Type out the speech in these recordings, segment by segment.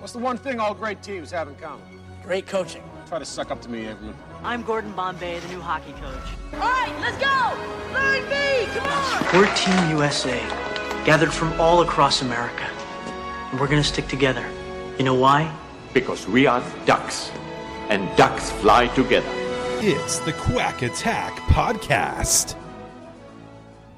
What's the one thing all great teams have in common? Great coaching. Try to suck up to me, everyone. I'm Gordon Bombay, the new hockey coach. All right, let's go! Line B, come on! We're Team USA, gathered from all across America. And we're gonna stick together. You know why? Because we are ducks, and ducks fly together. It's the Quack Attack Podcast.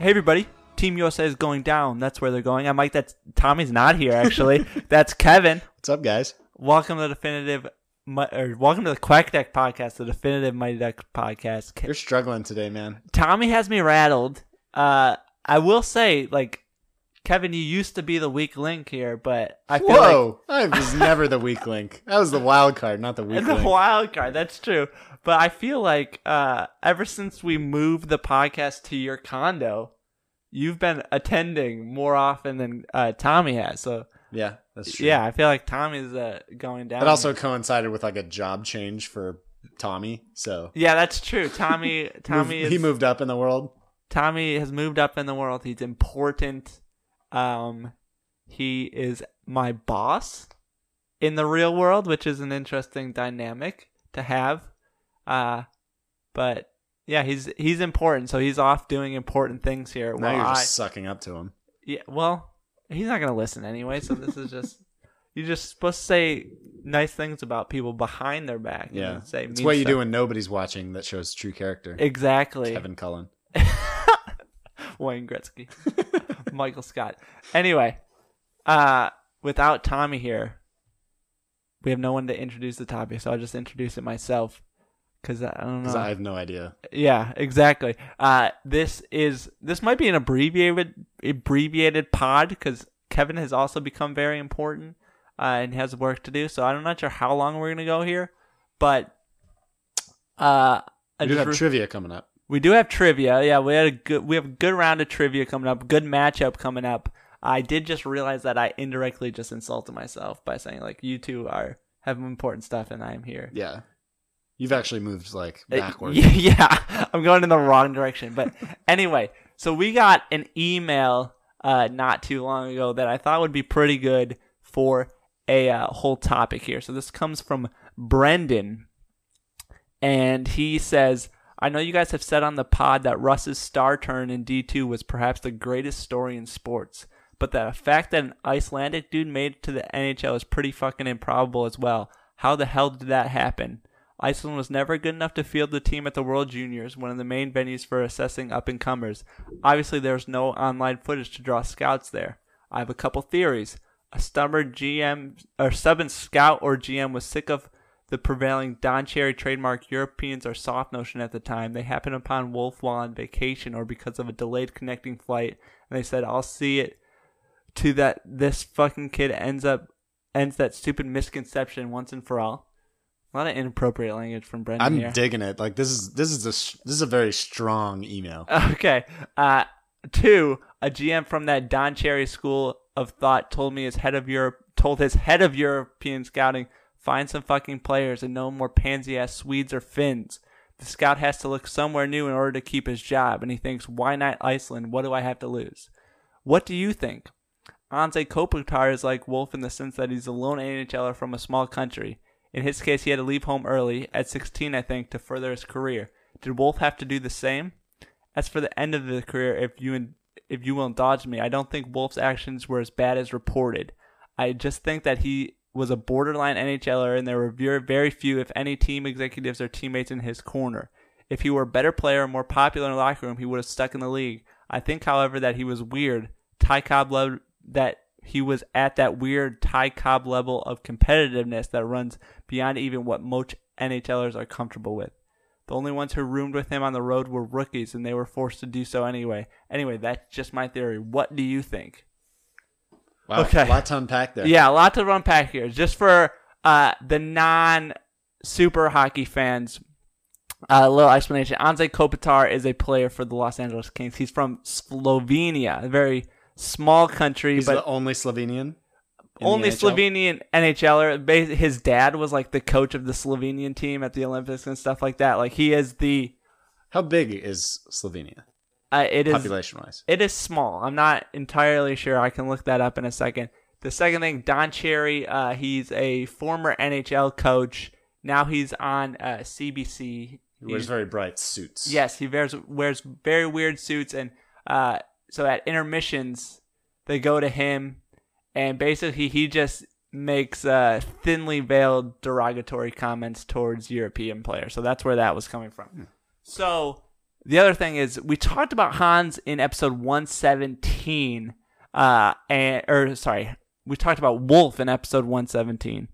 Hey everybody, Team USA is going down. That's where they're going. I'm Mike. That's Tommy's not here actually. That's Kevin. What's up, guys? Welcome to the definitive, or welcome to the Quack Deck podcast, the definitive Mighty Duck podcast. You're struggling today, man. Tommy has me rattled. Uh, I will say, like, Kevin, you used to be the weak link here, but I feel Whoa! I was never the weak link. That was the wild card, not the weak like the link. wild card. That's true. But I feel like uh, ever since we moved the podcast to your condo, you've been attending more often than uh, Tommy has. So yeah, that's true. yeah, I feel like Tommy's uh, going down. That also coincided with like a job change for Tommy. So yeah, that's true. Tommy, Tommy, Moved- is, he moved up in the world. Tommy has moved up in the world. He's important. Um, he is my boss in the real world, which is an interesting dynamic to have. Uh, but yeah, he's he's important, so he's off doing important things here. Now you're I, just sucking up to him. yeah, well, he's not gonna listen anyway. So this is just you're just supposed to say nice things about people behind their back. and Yeah, say it's what you do when nobody's watching. That shows true character. exactly. Kevin Cullen. Wayne Gretzky, Michael Scott. Anyway, uh, without Tommy here, we have no one to introduce the topic, so I'll just introduce it myself. Cause I don't Because know. I have no idea. Yeah, exactly. Uh, this is this might be an abbreviated abbreviated pod because Kevin has also become very important uh, and has work to do. So I'm not sure how long we're gonna go here, but uh, We do have re- trivia coming up. we do have trivia. Yeah, we had a good we have a good round of trivia coming up. Good matchup coming up. I did just realize that I indirectly just insulted myself by saying like you two are have important stuff and I am here. Yeah, you've actually moved like Uh. Yeah, I'm going in the wrong direction. But anyway, so we got an email uh, not too long ago that I thought would be pretty good for a uh, whole topic here. So this comes from Brendan, and he says, I know you guys have said on the pod that Russ's star turn in D2 was perhaps the greatest story in sports, but the fact that an Icelandic dude made it to the NHL is pretty fucking improbable as well. How the hell did that happen? Iceland was never good enough to field the team at the World Juniors, one of the main venues for assessing up and comers. Obviously, there's no online footage to draw scouts there. I have a couple theories. A stubborn GM or stubborn scout or GM was sick of the prevailing Don Cherry trademark Europeans are soft notion at the time. They happened upon Wolf while on vacation or because of a delayed connecting flight, and they said, "I'll see it to that this fucking kid ends up ends that stupid misconception once and for all." A lot of inappropriate language from Brendan I'm here. digging it. Like this is this is a this is a very strong email. Okay. Uh, two, a GM from that Don Cherry school of thought told me his head of Europe told his head of European scouting find some fucking players and no more pansy ass Swedes or Finns. The scout has to look somewhere new in order to keep his job, and he thinks, why not Iceland? What do I have to lose? What do you think? Anze Kopitar is like Wolf in the sense that he's a lone NHLer from a small country. In his case, he had to leave home early, at 16, I think, to further his career. Did Wolf have to do the same? As for the end of the career, if you if you will indulge me, I don't think Wolf's actions were as bad as reported. I just think that he was a borderline NHLer, and there were very, few, if any, team executives or teammates in his corner. If he were a better player, and more popular in the locker room, he would have stuck in the league. I think, however, that he was weird. Ty Cobb level that he was at that weird Ty Cobb level of competitiveness that runs beyond even what most NHLers are comfortable with. The only ones who roomed with him on the road were rookies, and they were forced to do so anyway. Anyway, that's just my theory. What do you think? Wow, Okay. a lot to unpack there. Yeah, a lot to unpack here. Just for uh, the non super hockey fans, a little explanation. Anze Kopitar is a player for the Los Angeles Kings. He's from Slovenia, a very small country, he's but the only Slovenian. only NHL? Slovenian NHLer. His dad was like the coach of the Slovenian team at the Olympics and stuff like that. Like he is the. How big is Slovenia, Uh, it is population wise? It is small. I'm not entirely sure. I can look that up in a second. The second thing, Don Cherry, uh, he's a former NHL coach. Now he's on uh, CBC. He wears He's- very bright suits. Yes, he wears wears very weird suits, and uh, so at intermissions they go to him, and basically he just makes uh, thinly veiled derogatory comments towards European players. So that's where that was coming from. So the other thing is we talked about Hans in episode 117, uh, and or sorry, we talked about Wolf in episode 117,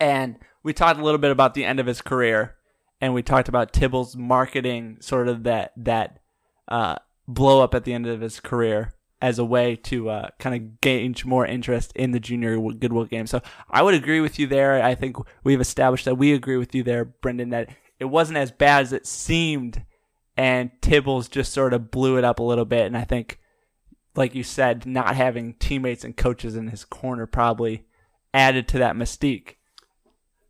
and we talked a little bit about the end of his career, and we talked about Tibbles' marketing, sort of that that uh, blow up at the end of his career as a way to uh, kind of gauge more interest in the junior Goodwill game. So I would agree with you there. I think we've established that we agree with you there, Brendan, that it wasn't as bad as it seemed, and Tibbles just sort of blew it up a little bit. And I think, like you said, not having teammates and coaches in his corner probably added to that mystique.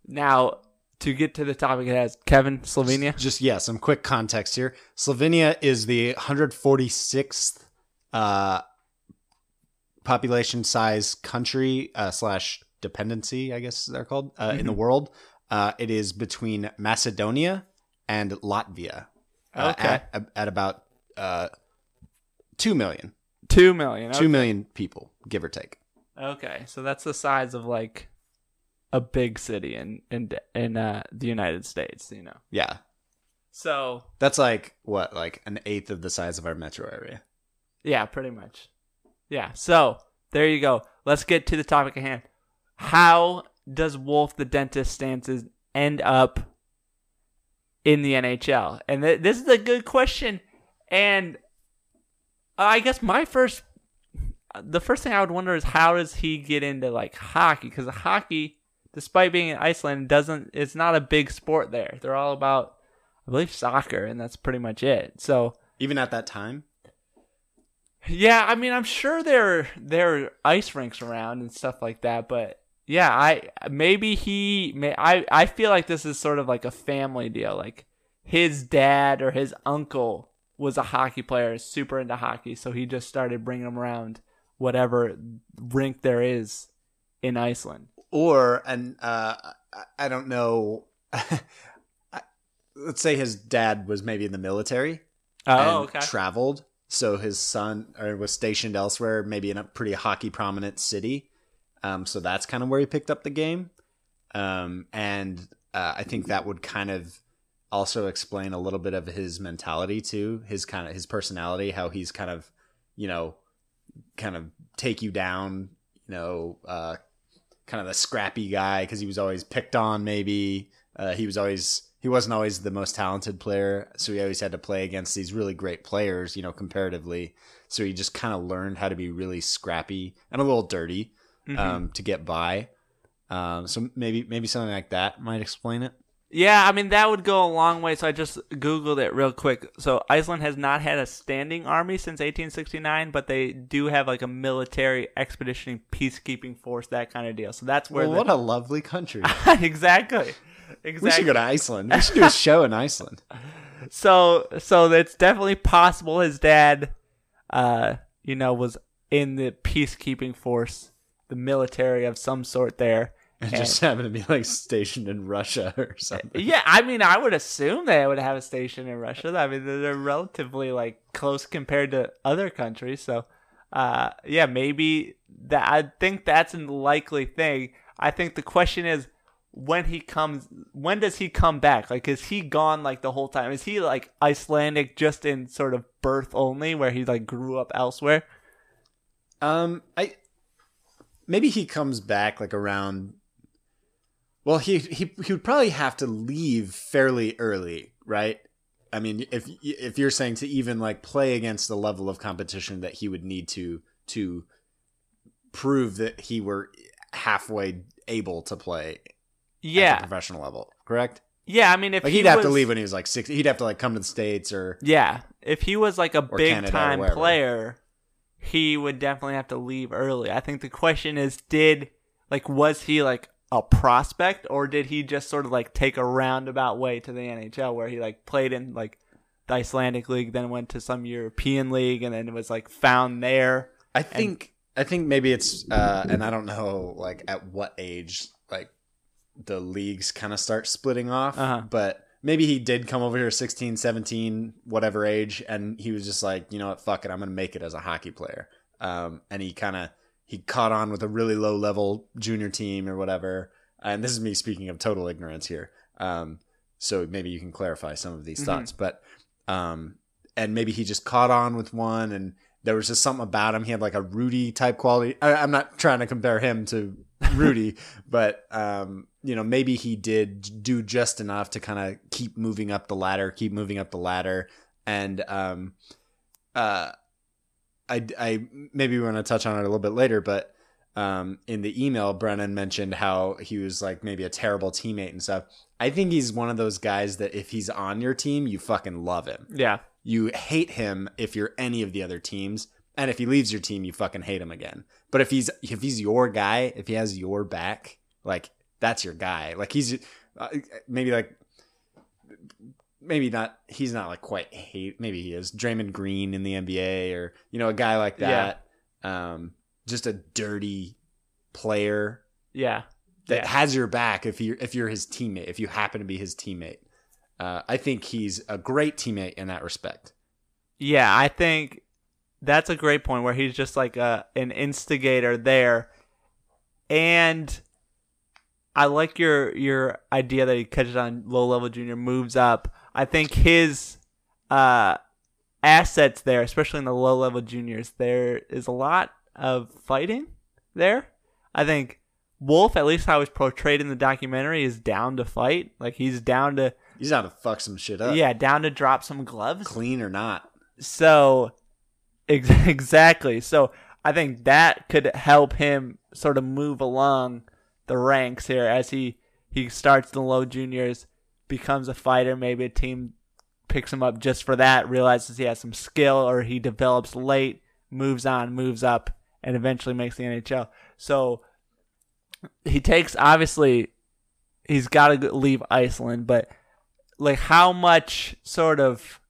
Now, to get to the topic it has, Kevin, Slovenia. Just yeah, some quick context here. Slovenia is the 146th uh, population size country uh, slash dependency, I guess they're called uh, in the Mm-hmm. world. Uh, it is between Macedonia and Latvia. Uh, Okay. at, at about uh, two million, Two million. two million people, give or take. Okay, so that's the size of like a big city in in in uh, the United States, you know. Yeah, So that's like what, like an eighth of the size of our metro area. yeah, pretty much. Yeah. So there you go. Let's get to the topic at hand. How does Wolf the dentist Stansson end up in the NHL? And th- this is a good question. And I guess my first, the first thing I would wonder is how does he get into like hockey? Because hockey, despite being in Iceland, doesn't it's not a big sport there. They're all about, I believe, soccer, and that's pretty much it. So. Even at that time, Yeah, I mean, I'm sure there there are ice rinks around and stuff like that, but yeah, I maybe he may I I feel like this is sort of like a family deal. Like his dad or his uncle was a hockey player, super into hockey, so he just started bringing him around whatever rink there is in Iceland. Or and uh, I- don't know. Let's say his dad was maybe in the military Oh, and okay. traveled, so his son or was stationed elsewhere, maybe in a pretty hockey prominent city. Um, so that's kind of where he picked up the game, um, and uh, I think that would kind of also explain a little bit of his mentality too, his kind of his personality, how he's kind of, you know, kind of take you down, you know, uh, kind of the scrappy guy because he was always picked on. Maybe uh, he was always he wasn't always the most talented player, so he always had to play against these really great players, you know, comparatively. So he just kind of learned how to be really scrappy and a little dirty um, to get by. Um, so maybe maybe something like that might explain it. Yeah, I mean that would go a long way. So I just googled it real quick. So Iceland has not had a standing army since 1869, but they do have like a military expeditioning peacekeeping force, that kind of deal. So that's where Well, the- what a lovely country. exactly, exactly. We should go to Iceland. We should do a show in Iceland. so so it's definitely possible his dad, uh, you know, was in the peacekeeping force, the military of some sort there. It just happened to be like stationed in Russia or something. Yeah, I mean, I would assume they would have a station in Russia. I mean, they're they're relatively like close compared to other countries. So, uh, yeah, maybe that. I think that's a likely thing. I think the question is when he comes. When does he come back? Like, is he gone like the whole time? Is he like Icelandic just in sort of birth only, where he like grew up elsewhere? Um, I maybe he comes back like around. Well, he he he would probably have to leave fairly early, right? I mean, if if you're saying to even like play against the level of competition that he would need to to prove that he were halfway able to play at Yeah, the professional level. Correct. yeah. I mean, if Like he he'd have to leave when he was like six. He'd have to like come to the states or Yeah, if he was like a big Canada time player, he would definitely have to leave early. I think the question is, did like was he like a prospect or did he just sort of like take a roundabout way to the NHL where he like played in like the Icelandic league, then went to some European league, and then was like found there. I think I think maybe it's uh and I don't know like at what age like the leagues kind of start splitting off Uh-huh. but maybe he did come over here 16 17 whatever age and he was just like you know what fuck it I'm going to make it as a hockey player um and he kind of he caught on with a really low level junior team or whatever. And this is me speaking of total ignorance here. Um so maybe you can clarify some of these Mhm. thoughts. But um and maybe he just caught on with one and there was just something about him. He had like a rudy type quality. I, i'm not trying to compare him to rudy but um you know maybe he did do just enough to kind of keep moving up the ladder keep moving up the ladder. And um uh i i maybe we want to touch on it a little bit later but um in the email Brendan mentioned how he was like maybe a terrible teammate and stuff. I think he's one of those guys that if he's on your team you fucking love him. Yeah, you hate him if you're any of the other teams and if he leaves your team you fucking hate him again. But if he's if he's your guy if he has your back like that's your guy. Like he's uh, maybe like maybe not he's not like quite hate maybe he is Draymond Green in the NBA or you know a guy like that um just a dirty player yeah, that Yeah. has your back if you if you're his teammate if you happen to be his teammate uh, I think he's a great teammate in that respect Yeah, I think that's a great point where he's just like a an instigator there. And I like your your idea that he catches on low level junior moves up. I think his uh assets there, especially in the low level juniors, there is a lot of fighting there. I think Wolf, at least how he's portrayed in the documentary, is down to fight. Like he's down to he's down to fuck some shit up yeah, down to drop some gloves. clean or not So, ex- exactly. So, I think that could help him sort of move along the ranks here as he he starts the low juniors, becomes a fighter. Maybe a team picks him up just for that, realizes he has some skill, or he develops late, moves on, moves up, and eventually makes the NHL. So, he takes obviously he's got to leave Iceland, but like how much sort of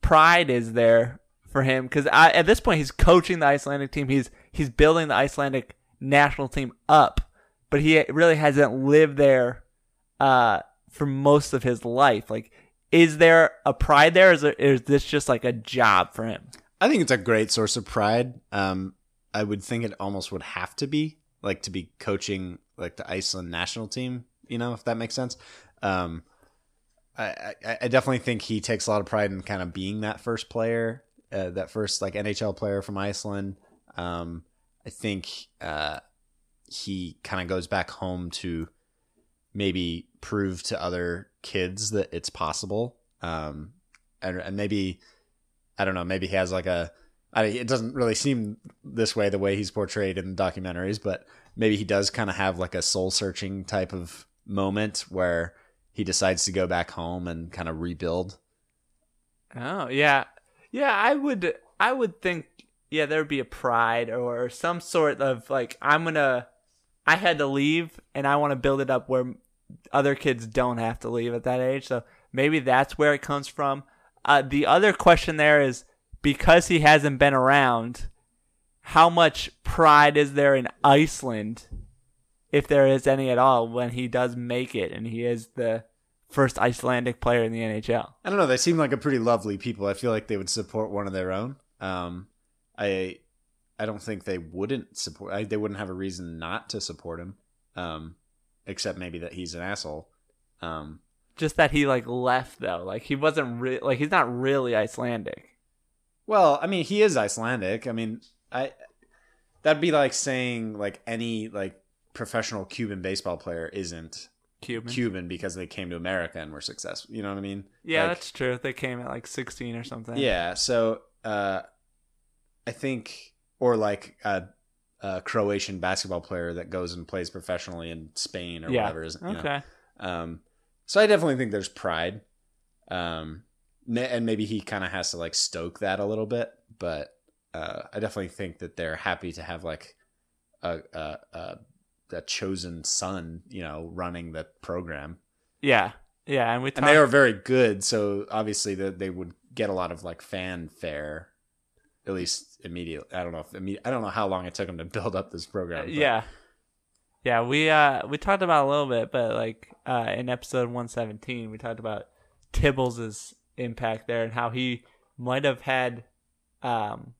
pride is there for him because at this point he's coaching the Icelandic team. He's he's building the Icelandic national team up, but he really hasn't lived there uh, for most of his life. Like, is there a pride there? Is, there, is this just like a job for him? I think it's a great source of pride um I would think it almost would have to be like to be coaching like the Iceland national team you know if that makes sense um I, I, I definitely think he takes a lot of pride in kind of being that first player, uh, that first like NHL player from Iceland. Um, I think uh, he kind of goes back home to maybe prove to other kids that it's possible. Um, and, and maybe I don't know, maybe he has like a. I, it doesn't really seem this way the way he's portrayed in the documentaries, but maybe he does kind of have like a soul searching type of moment where he decides to go back home and kind of rebuild. Oh yeah, yeah. I would I would think yeah there would be a pride or some sort of like I'm gonna I had to leave and I want to build it up where other kids don't have to leave at that age. So maybe that's where it comes from. Uh, the other question there is because he hasn't been around, how much pride is there in Iceland, if there is any at all, when he does make it and he is the first Icelandic player in the NHL? I don't know. They seem like a pretty lovely people. I feel like they would support one of their own. Um, I I don't think they wouldn't support. I, they wouldn't have a reason not to support him, um, except maybe that he's an asshole. Um, just that he like left though like he wasn't re- like he's not really icelandic well, I mean, he is Icelandic. I mean, I that'd be like saying like any like professional Cuban baseball player isn't cuban Cuban because they came to America and were successful. You know what I mean? yeah Like, that's true they came at like 16 or something Yeah, so uh I think or like uh a Croatian basketball player that goes and plays professionally in Spain or Yeah. whatever. Is, you know. Okay. Um, so I definitely think there's pride. Um, and maybe he kind of has to like stoke that a little bit, but uh, I definitely think that they're happy to have like a a, a, a chosen son, you know, running the program. Yeah. Yeah, and we And they are very good, so obviously that they would get a lot of like fanfare, at least immediately. I don't know if imme- I don't know how long it took them to build up this program. but- Yeah. Yeah, we uh we talked about it a little bit, but like uh in episode 117, we talked about Tibbles' impact there and how he might have had um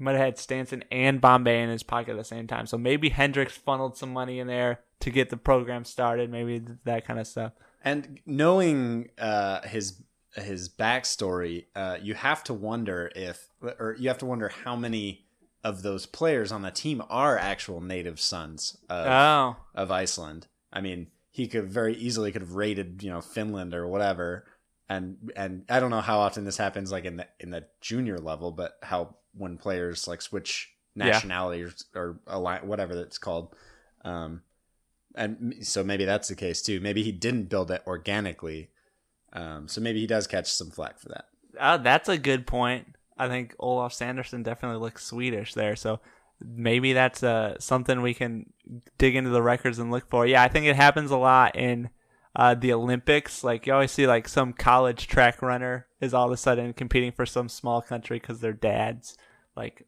might have had Stansson and Bombay in his pocket at the same time. So maybe Hendrix funneled some money in there to get the program started, maybe that kind of stuff. And knowing uh, his his backstory, uh, you have to wonder if, or you have to wonder how many of those players on the team are actual native sons of, Oh. of Iceland. I mean, he could very easily could have raided, you know, Finland or whatever. And and I don't know how often this happens, like in the in the junior level, but how when players like switch Yeah. nationality or, or align, whatever that's called. Um, and so maybe that's the case too. Maybe he didn't build it organically. Um, so maybe he does catch some flack for that. Oh, that's a good point. I think Olaf Sanderson definitely looks Swedish there, so maybe that's uh, something we can dig into the records and look for. Yeah, I think it happens a lot in uh, the Olympics. Like you always see, like some college track runner is all of a sudden competing for some small country because their dads, like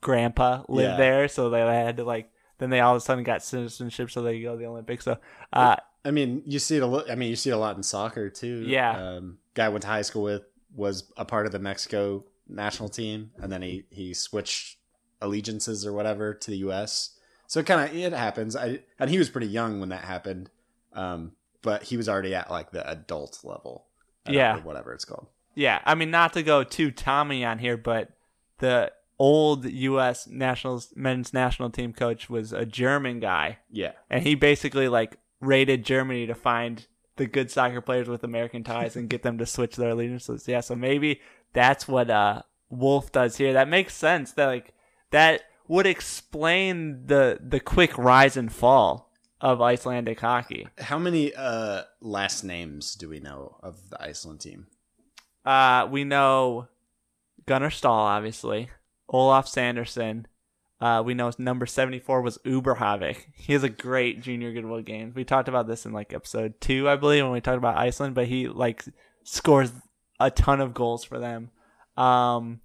grandpa, lived Yeah. there, so they had to like. Then they all of a sudden got citizenship, so they go to the Olympics. So, uh, I mean, you see it a lot. I mean, you see it a lot in soccer too. Yeah. Um, guy I went to high school with was a part of the Mexico national team, and then he he switched allegiances or whatever to the U.S. So it kind of it happens. I and he was pretty young when that happened, um, but he was already at like the adult level. uh, Yeah. or whatever it's called. Yeah, I mean not to go too Tommy on here, but the old U.S. national men's national team coach was a German guy, Yeah. and he basically like raided Germany to find the good soccer players with American ties and get them to switch their allegiances. Yeah, so maybe that's what uh Wolf does here. That makes sense. That like that would explain the the quick rise and fall of Icelandic hockey. How many uh, last names do we know of the Iceland team? Uh, we know Gunnar Stahl, obviously. Olaf Sanderson. Uh, we know number 74 was Uberhavik. He has a great junior Goodwill game. We talked about this in like episode two, I believe, when we talked about Iceland, but he like scores a ton of goals for them. Um,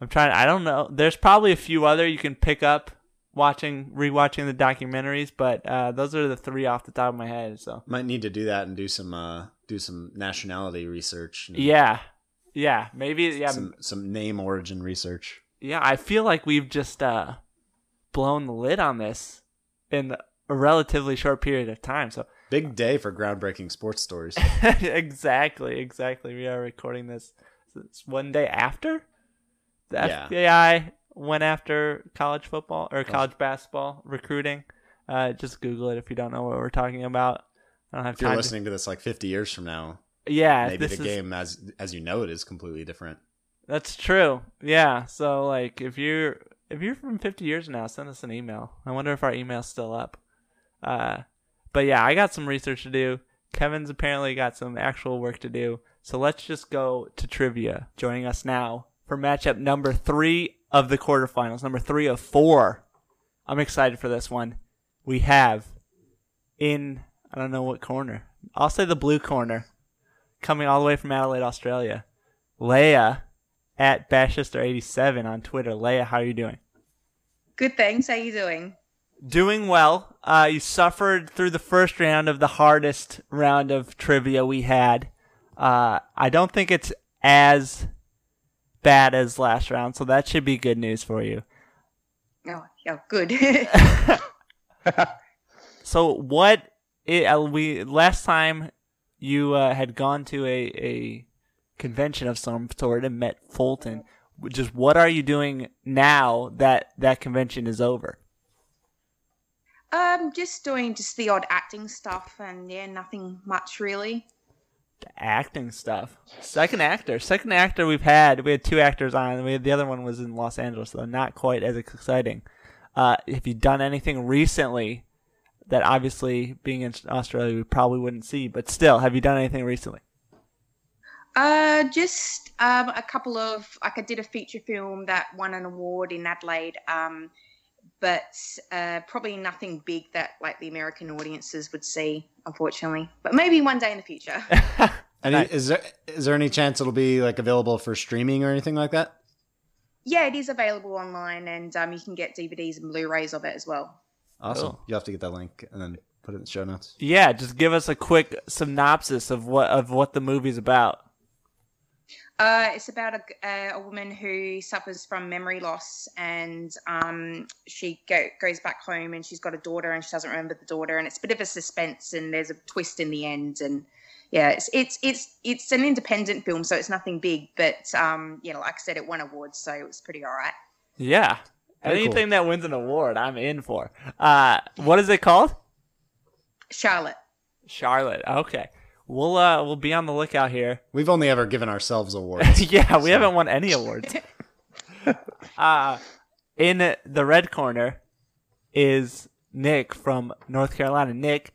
I'm trying, I don't know. There's probably a few other you can pick up watching, rewatching the documentaries, but uh, those are the three off the top of my head. So Might need to do that and do some uh, do some nationality research. and yeah, yeah, maybe yeah, some some name origin research. Yeah, I feel like we've just uh, blown the lid on this in a relatively short period of time. So Big day for groundbreaking sports stories. exactly, exactly. We are recording this it's one day after the Yeah. FBI went after college football or college basketball recruiting. Uh, just Google it if you don't know what we're talking about. I don't have if you're listening to this like 50 years from now, yeah, maybe the is, game as as you know it is completely different. That's true. Yeah. So like if you're if you're from 50 years now, send us an email. I wonder if our email's still up. Uh but yeah, I got some research to do. Kevin's apparently got some actual work to do. So let's just go to trivia. Joining us now for matchup number 3 of the quarterfinals, number 3 of 4. I'm excited for this one. We have in I don't know what corner. I'll say the blue corner. Coming all the way from Adelaide, Australia. Leia at Bashester87 on Twitter. Leia, how are you doing? Good, thanks. How are you doing? Doing well. Uh, you suffered through the first round of the hardest round of trivia we had. Uh, I don't think it's as bad as last round, so that should be good news for you. Oh, yeah, good. So what it, uh, we last time you uh, had gone to a, a convention of some sort and met Fulton. Just what are you doing now that that convention is over? um, just doing just the odd acting stuff, and yeah, nothing much really. The acting stuff. Second actor, second actor we've had. We had two actors on. We had, the other one was in Los Angeles, though not quite as exciting. Uh, have you done anything recently that obviously being in Australia we probably wouldn't see, but still, have you done anything recently? Uh, just um, a couple of like I did a feature film that won an award in Adelaide. Um, but uh, probably nothing big that like the American audiences would see, unfortunately. But maybe one day in the future. Any, is there is there any chance it'll be like available for streaming or anything like that? yeah, it is available online, and um, you can get DVDs and Blu-rays of it as well. Awesome. Cool. You have to get that link and then put it in the show notes. Yeah, just give us a quick synopsis of what of what the movie's about. Uh, it's about a, uh, a woman who suffers from memory loss, and um, she go, goes back home, and she's got a daughter, and she doesn't remember the daughter, and it's a bit of a suspense, and there's a twist in the end, and yeah, it's it's it's it's an independent film, so it's nothing big, but um, you know, like I said, it won awards, so it was pretty all right. Yeah, Very cool. anything that wins an award, I'm in for. Uh, what is it called? Charlotte. Charlotte. Okay, we'll uh we'll be on the lookout here. We've only ever given ourselves awards. yeah, we haven't won any awards. uh, in the red corner is Nick from North Carolina. Nick,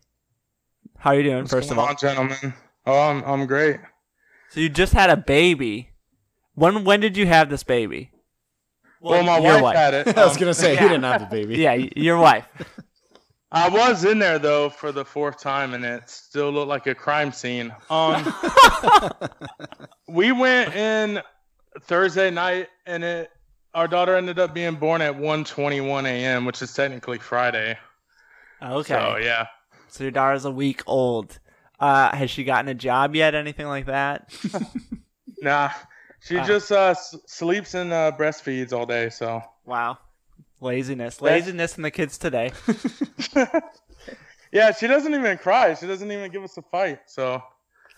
how are you doing? first of all, on, gentlemen. Oh, I'm I'm great. so you just had a baby. When when did you have this baby? Well, my your wife, had it. I was Um, gonna say he didn't have a baby. Yeah, your wife. I was in there though for the fourth time, and it still looked like a crime scene. Um, we went in Thursday night, and it our daughter ended up being born at 1:21 a.m., which is technically Friday. Okay. So yeah, So your daughter's a week old. Uh, has she gotten a job yet? Anything like that? nah, she Ah. just uh, s- sleeps and uh, breastfeeds all day. So Wow. Laziness. Laziness in the kids today. yeah, she doesn't even cry. She doesn't even give us a fight. So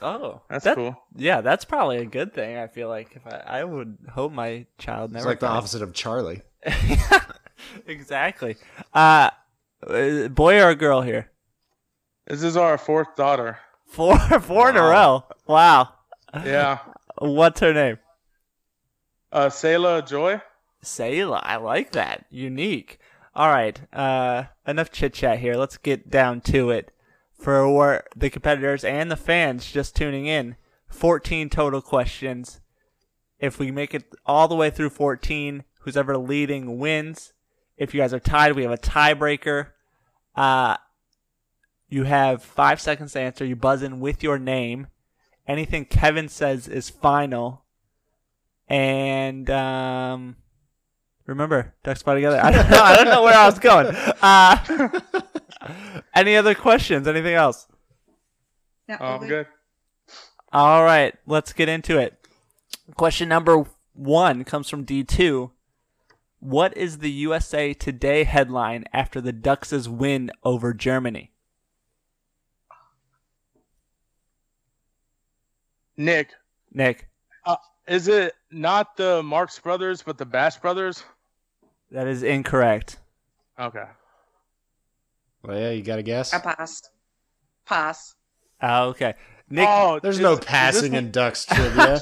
Oh, that's that- cool. Yeah, that's probably a good thing. I feel like if I, I would hope my child It's never. like the opposite of Charlie. exactly. Uh, uh, boy or girl here? This is our fourth daughter. Four, four in a row. Wow. Yeah, What's her name? uh, Sayla Joy. Sayla. I like that. Unique. All right. Uh, enough chit chat here. Let's get down to it. For the competitors and the fans just tuning in, 14 total questions. If we make it all the way through 14, who's ever leading wins. If you guys are tied, we have a tiebreaker. Uh, you have five seconds to answer. You buzz in with your name. Anything Kevin says is final. And um, remember, ducks fly together. I don't know. I don't know where I was going. Uh, any other questions? Anything else? No, Oh, all I'm good. good. All right, let's get into it. Question number one comes from D2. What is the USA Today headline after the Ducks' win over Germany? Nick, Nick, is it not the Marx Brothers, but the Bash Brothers? that is incorrect. Okay. Well, yeah, you got a guess. I passed. Pass. Oh, okay. Nick, oh, There's is- no passing in Ducks trivia.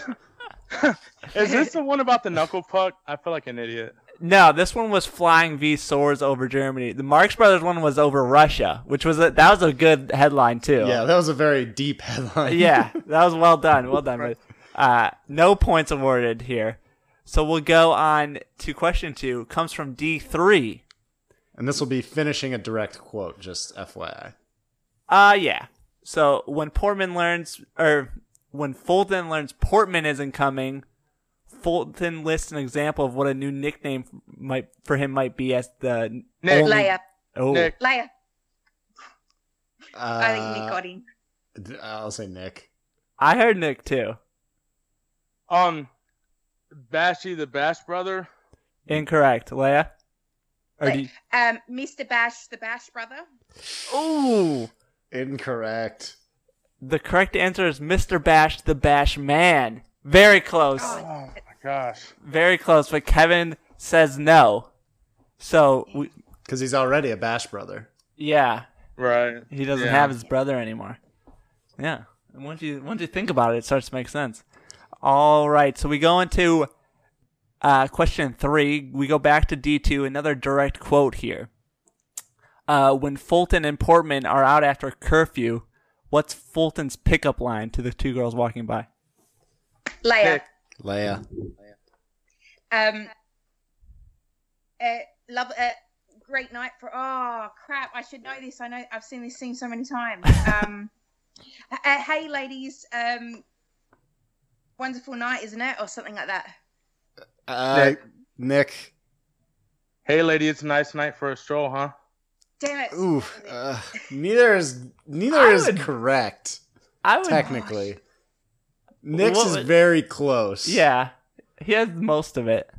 Is this the one about the knuckle puck? I feel like an idiot. no, this one was flying V swords over Germany. The Marx Brothers one was over Russia, which was a, that was a good headline too. yeah, that was a very deep headline. yeah, that was well done. Well done. But, uh, no points awarded here. So we'll go on to question two. Comes from D3. And this will be finishing a direct quote, just FYI. Uh, yeah. So when Portman learns, or when Fulton learns Portman isn't coming, Fulton lists an example of what a new nickname might for him might be as the Nick. only- Leia. Oh, Nick. Leia. Uh, I think Nick got him. d- I'll say Nick. I heard Nick too. Um, Bashy the Bash Brother. Incorrect, Leia. Or do you- Um, Mr. Bash, the Bash brother. Ooh. Incorrect. The correct answer is Mr. Bash, the Bash Man. Very close. Oh my gosh. Very close, but Kevin says no. So, we, Because he's already a Bash brother. yeah, Right. he doesn't Yeah. have his brother anymore. Yeah. And once you once you think about it, it starts to make sense. All right, so we go into uh, question three. We go back to D two. Another direct quote here. Uh, when Fulton and Portman are out after curfew, what's Fulton's pickup line to the two girls walking by? Leia. Nick. Leia. Um, uh, love, uh, great night for. Oh crap! I should know this. I know I've seen this scene so many times. Um, uh, hey ladies, um, wonderful night, isn't it, or something like that? Uh, Nick. Nick. Hey, lady, it's a nice night for a stroll, huh? Damn it! Ooh. Uh, neither is neither I is would- correct I would technically. Nick's What is would- very close. Yeah, he has most of it.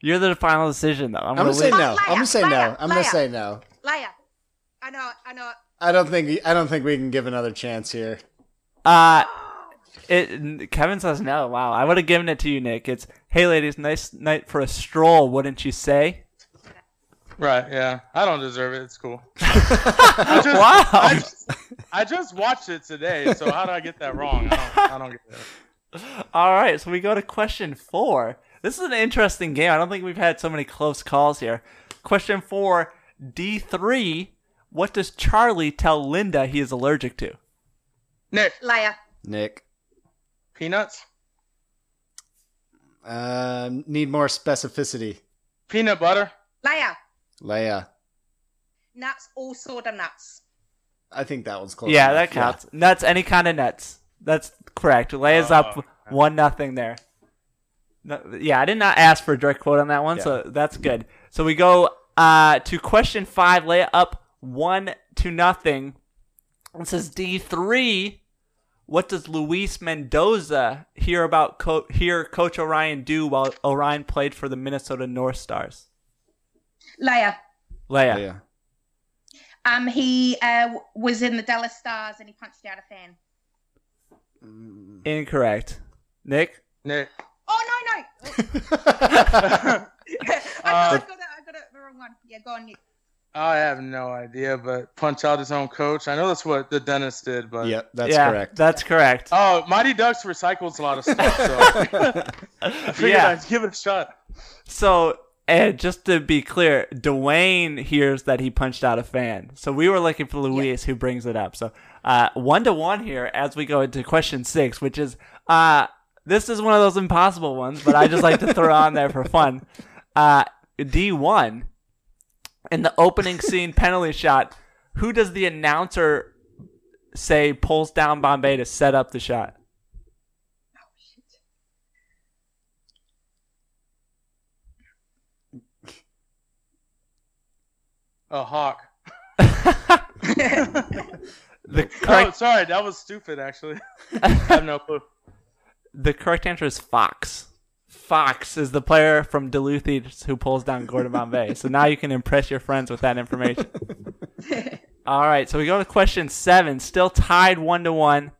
You're the final decision, though. I'm, I'm gonna say no. Leia, I'm gonna say no. Leia, I'm gonna say no. Leia. I know. I know. I don't think I don't think we can give another chance here. Uh, it. Kevin says no. Wow, I would have given it to you, Nick. It's hey, ladies, nice night for a stroll, wouldn't you say? Right, yeah. I don't deserve it. It's cool. I just, Wow. I just, I just watched it today, so how did I get that wrong? I don't, I don't get that. All right, so we go to question four. This is an interesting game. I don't think we've had so many close calls here. Question four, D three. What does Charlie tell Linda he is allergic to? Nick, Leia. Nick. Peanuts? Um, need more specificity. Peanut butter? Leia. Leia. Nuts. All sort of nuts. I think that one's close. yeah, enough. that counts. Nuts, any kind of nuts. That's correct. Leia's Oh, up okay. one nothing there. No, yeah, I did not ask for a direct quote on that one, Yeah. so that's good. So we go uh, to question five. Leia up one to nothing. It says D three. What does Luis Mendoza hear about co- hear Coach Orion do while Orion played for the Minnesota North Stars? Leia. Leia. Leia. Um, he uh, was in the Dallas Stars and he punched out a fan. Incorrect. Nick. Nick. Oh no no! I, got, I got it. I got it the wrong one. Yeah, go on. Nick. I have no idea, but punch out his own coach. I know that's what the dentist did, but Yep, that's yeah, correct. That's correct. oh, Mighty Ducks recycles a lot of stuff, so I figured Yeah. I'd give it a shot. So, and just to be clear, Dwayne hears that he punched out a fan. So we were looking for Luis, who brings it up. So, uh, one to one here as we go into question six, which is, uh, this is one of those impossible ones, but I just like to throw on there for fun. Uh, D one in the opening scene penalty shot. Who does the announcer say pulls down Bombay to set up the shot? Oh shit. A hawk. The Oh, sorry, that was stupid. Actually, I have no clue. The correct answer is Fox. Fox is the player from Duluth East who pulls down Gordon Bombay. so now you can impress your friends with that information. All right, so we go to question seven, still tied one to one.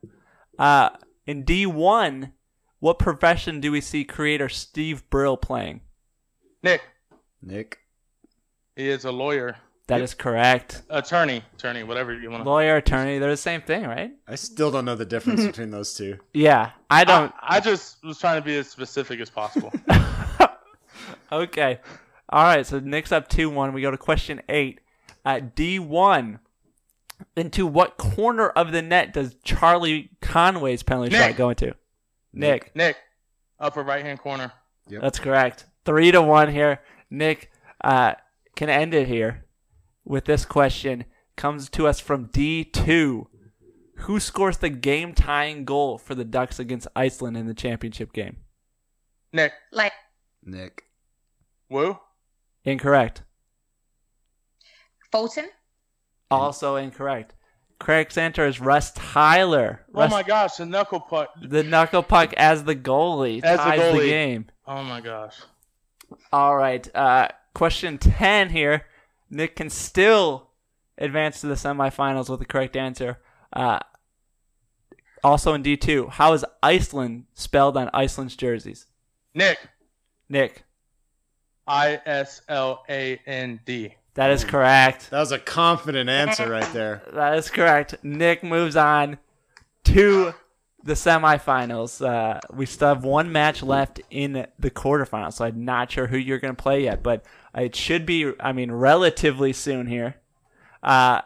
Uh, in D one, what profession do we see creator Steve Brill playing? Nick, Nick. he is a lawyer, That is correct. attorney, attorney, whatever you want to. Lawyer, attorney, they're the same thing, right? I still don't know the difference between those two. Yeah, I don't. I, I just was trying to be as specific as possible. Okay. All right. So next up 2 1. We go to question eight. At D1, into what corner of the net does Charlie Conway's penalty Nick. shot go into? Nick. Nick, upper right hand corner. That's correct. 3 to 1 here. Nick uh, can end it here with this question. Comes to us from D2. Who scores the game tying goal for the Ducks against Iceland in the championship game? Nick, Leia. Nick. woo. Incorrect. Fulton. Also incorrect. Correct answer is Russ Tyler. Oh Russ, my gosh, the knuckle puck. the knuckle puck as the goalie As the ties the goalie. game. Oh my gosh. All right. Uh, question 10 here. Nick can still advance to the semifinals with the correct answer. Uh, also in D2, how is Iceland spelled on Iceland's jerseys? Nick, Nick, I S L A N D. that is correct. That was a confident answer right there. That is correct. Nick moves on to the semifinals. Uh, we still have one match left in the quarterfinals, so I'm not sure who you're going to play yet, but it should be, I mean, relatively soon here. Uh,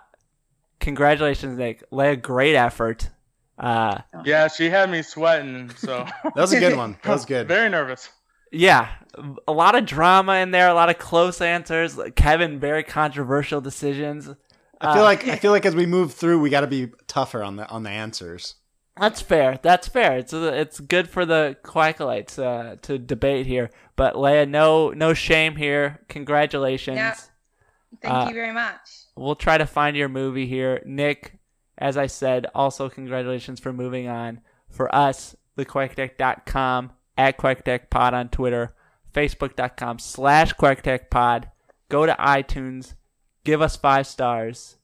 congratulations, Nick. Leia great effort. Uh, Yeah, she had me sweating, so That was a good one. That was good. very nervous. yeah, a lot of drama in there, a lot of close answers. Kevin, very controversial decisions. I feel like I feel like as we move through, we got to be tougher on the on the answers. That's fair. That's fair. It's it's good for the Quackalites uh, to debate here. But Leia, no no shame here. Congratulations. Yeah. Thank Uh, you very much. We'll try to find your movie here. Nick, as I said, also congratulations for moving on. For us, thequackdeck.com, at quackdeckpod on Twitter, facebook.com slash quackdeckpod. Go to iTunes, give us five stars.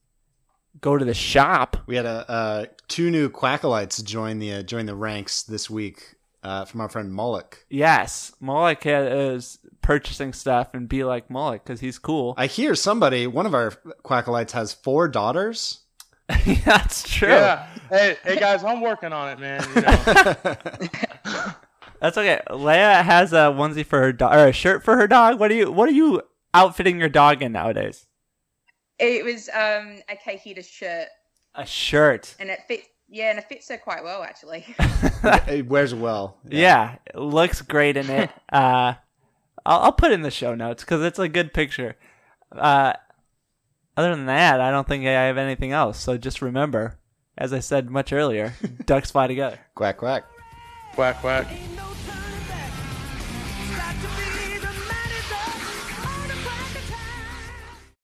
Go to the shop. We had a uh, two new Quackalites join the uh, join the ranks this week uh, from our friend Mullock. Yes, Moloch is purchasing stuff and be like Moloch because he's cool. I hear somebody, one of our Quackalites, has four daughters. That's true. Yeah. Hey, hey guys, I'm working on it, man. You know. That's okay. Leia has a onesie for her dog or a shirt for her dog. What are you what are you outfitting your dog in nowadays? It was um, a Kahita shirt, A shirt. and it fit. Yeah, and it fits her quite well actually. it wears well. Yeah, it looks great in it. Uh, I'll, I'll put it in the show notes because it's a good picture. Uh, other than that, I don't think I have anything else. So just remember, as I said much earlier, ducks fly together. Quack quack. quack quack.